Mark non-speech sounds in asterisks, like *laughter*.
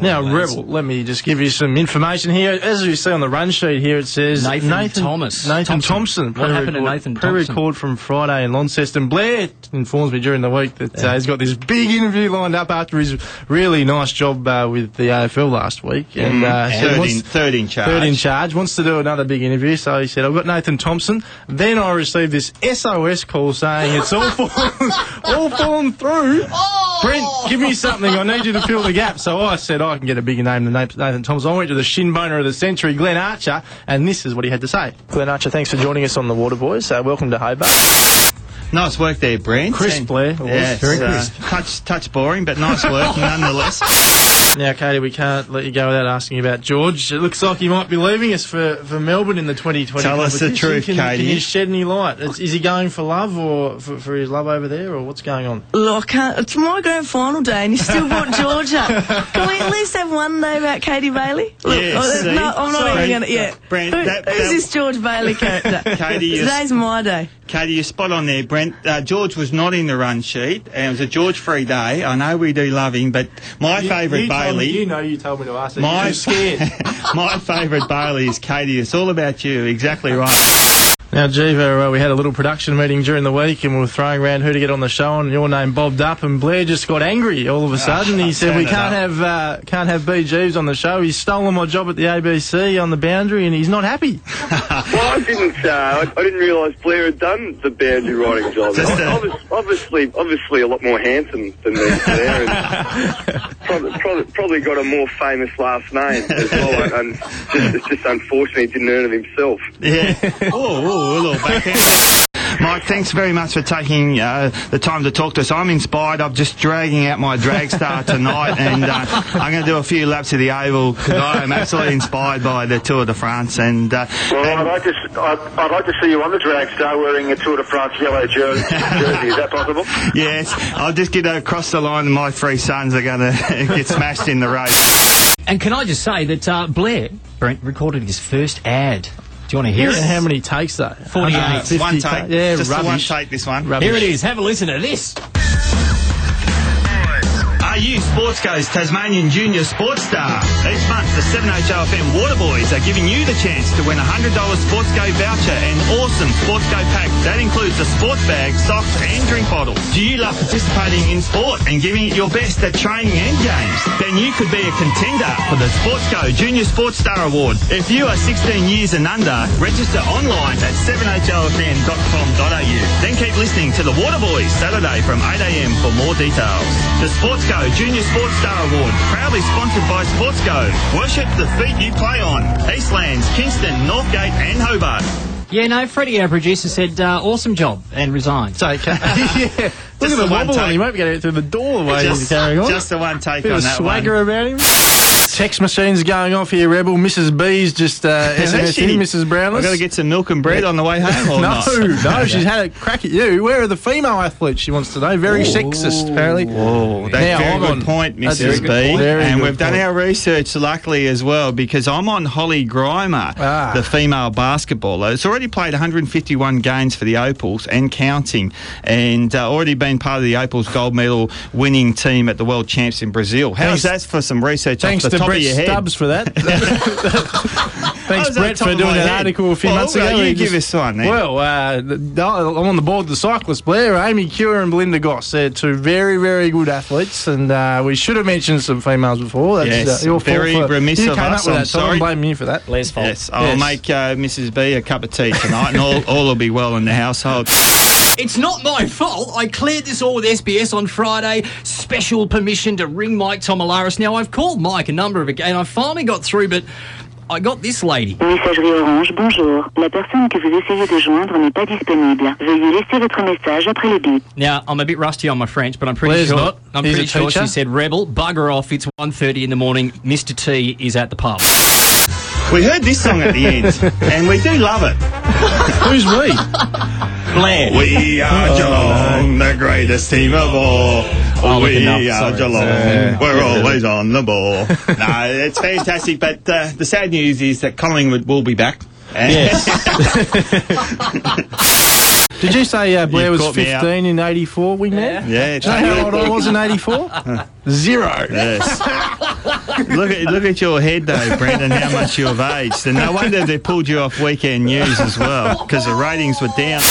Now, Rebel, let me just give you some information here. As you see on the run sheet here, it says Nathan Thomas. Nathan Thompson. Thompson. What happened to Nathan Thompson? Pre-record from Friday in Launceston. Blair informs me during the week that uh, he's got this big interview lined up after his really nice job uh, with the AFL last week. And, uh, so Third wants- in, third in charge. Third in charge, wants to do another big interview, so he said, I've got Nathan Thompson. Then I received this SOS call saying it's all *laughs* fallen, all fallen through. Brent, give me something. I need you to fill the gap. So I said, I can get a bigger name than Nathan Thompson. I went to the shin boner of the century, Glenn Archer, and this is what he had to say. Glenn Archer, thanks for joining us on the Water Boys. Uh, welcome to Hobart. Nice work there, Brent. Crisp, Blair. It Yeah, very it's, uh, touch, touch boring, but nice work nonetheless. *laughs* Now, Katie, we can't let you go without asking about George. It looks like he might be leaving us for, for Melbourne in the 2020 Tell us the truth, can, Katie. Can you shed any light? Is, is he going for love or for, for his love over there, or what's going on? Look, I can't, it's my grand final day and you still brought Georgia. Can we at least have one day about Katie Bailey? Look, Yes, oh, see? no, I'm not Sorry. even going to, yeah. Brent, Who- that- who's that- this George Bailey character? Katie, Today's my day. Katie, you're spot on there, Brent. Uh, George was not in the run sheet, and it was a George free day. I know we do love him, but my favourite you told me- Bailey. you know you told me to ask. that. My scared. *laughs* my favourite Bailey is Katie. It's all about you. Exactly right. Now, Jeeva, uh, we had a little production meeting during the week and we were throwing around who to get on the show and your name bobbed up and Blair just got angry all of a sudden. he said, we can't have, uh, can't have B. Jeeves on the show. He's stolen my job at the ABC on the boundary and he's not happy. *laughs* Well, I didn't. Uh, I, I didn't realise Blair had done the boundary writing job. Just, *laughs* uh, Obvi- obviously, obviously, a lot more handsome than me there, and probably, probably, probably got a more famous last name as well. And, and just, it's just unfortunate he didn't earn it himself. Yeah. oh, oh, a little backhand. *laughs* Mike, thanks very much for taking uh, the time to talk to us. I'm inspired. I'm just dragging out my drag star tonight, *laughs* and uh, I'm going to do a few laps of the Oval because I am absolutely inspired by the Tour de France. And, uh, Well, I'd like to, s- I'd, I'd like to see you on the drag star wearing a Tour de France yellow jer- *laughs* jersey. Is that possible? yes, I'll just get across the line. and My three sons are going to get smashed in the race. And can I just say that uh, Blair, Brent, recorded his first ad. Do you want to hear And it? how many takes though? 48. 150 one ta- take. Yeah, just the one take. This one. Rubbish. Here it is. Have a listen to this. You Sportsco's Tasmanian Junior Sports Star? Each month, the 7HLFM Waterboys are giving you the chance to win a $100 Sportsco voucher and awesome Sportsco pack. That includes a sports bag, socks and drink bottle. Do you love participating in sport and giving it your best at training and games? Then you could be a contender for the Sportsco Junior Sports Star Award. If you are 16 years and under, register online at 7hlfm.com.au. Keep listening to the Waterboys Saturday from 8am for more details. The Sportsco Junior Sports Star Award, proudly sponsored by Sportsco. Worship the feet you play on. Eastlands, Kingston, Northgate and Hobart. Yeah, no, Freddie, our producer, said uh, awesome job and resigned. It's *laughs* okay. yeah. Look Just at the the one wobble on take. him. Won't be getting it through the door the way he's Just, carrying on. just the one take Bit on of that swagger one. about him. Text machine's going off here, Rebel. Mrs. B's just uh, *laughs* Is that SMS she? in, Mrs. Brownless. I've got to get some milk and bread on the way *laughs* home or no, not? no, she's had a crack at you. Where are the female athletes? She wants to know. Very sexist, apparently. Oh, that's Now, a very I'm good on- point, Mrs. good B. point. And we've done our research, luckily, as well, because I'm on Hollie Grima, Ah. the female basketballer. It's already played 151 games for the Opals and counting, and uh, already been part of the Opals gold medal winning team at the World Champs in Brazil. How's Thanks- that for some research Thanks off the to top Brett of your head? Stubbs for that. *laughs* *laughs* Thanks, Brett, for doing my that head. article a few Well, months ago. you give us one then. Well, uh, I'm on the board of the cyclist, Blair, Amy Cure and Belinda Goss. They're two very, very good athletes, and uh, we should have mentioned some females before. That's Yes, uh, your fault very for, remiss you of came us, up with I'm that, so I'm sorry. blaming you for that. Les fault. Yes, I'll Yes. make uh, Mrs. B a cup of tea tonight, and all, all will be well in the household. It's not my fault. I cleared this all with SBS on Friday. Special permission to ring Mike Tomalaris. Now, I've called Mike a number of again. I finally got through, but I got this lady. Messagerie Orange, bonjour. La personne que vous essayez de joindre n'est pas disponible. Veuillez laisser votre message après le bip. Now, I'm a bit rusty on my French, but I'm pretty Blair's sure. not. I'm He's pretty sure teacher. she said, "Rebel, bugger off. It's 1.30 in the morning. Mr. T is at the pub." We heard this song at the end, *laughs* and we do love it. Who's we? *laughs* Blair. We are *laughs* Geelong, the greatest team of all. Oh, we look enough, are sorry. Geelong, we're always on the ball. *laughs* no, it's fantastic, but uh, the sad news is that Collingwood will be back. Yes. *laughs* Did you say uh, Blair You've was caught me out. 15 in 84, We wingman? yeah, Do you know how old I was in 84? Zero. Yes. Look at look at your head though, Brendan. How much you've aged, and no wonder they pulled you off weekend news as well because the ratings were down.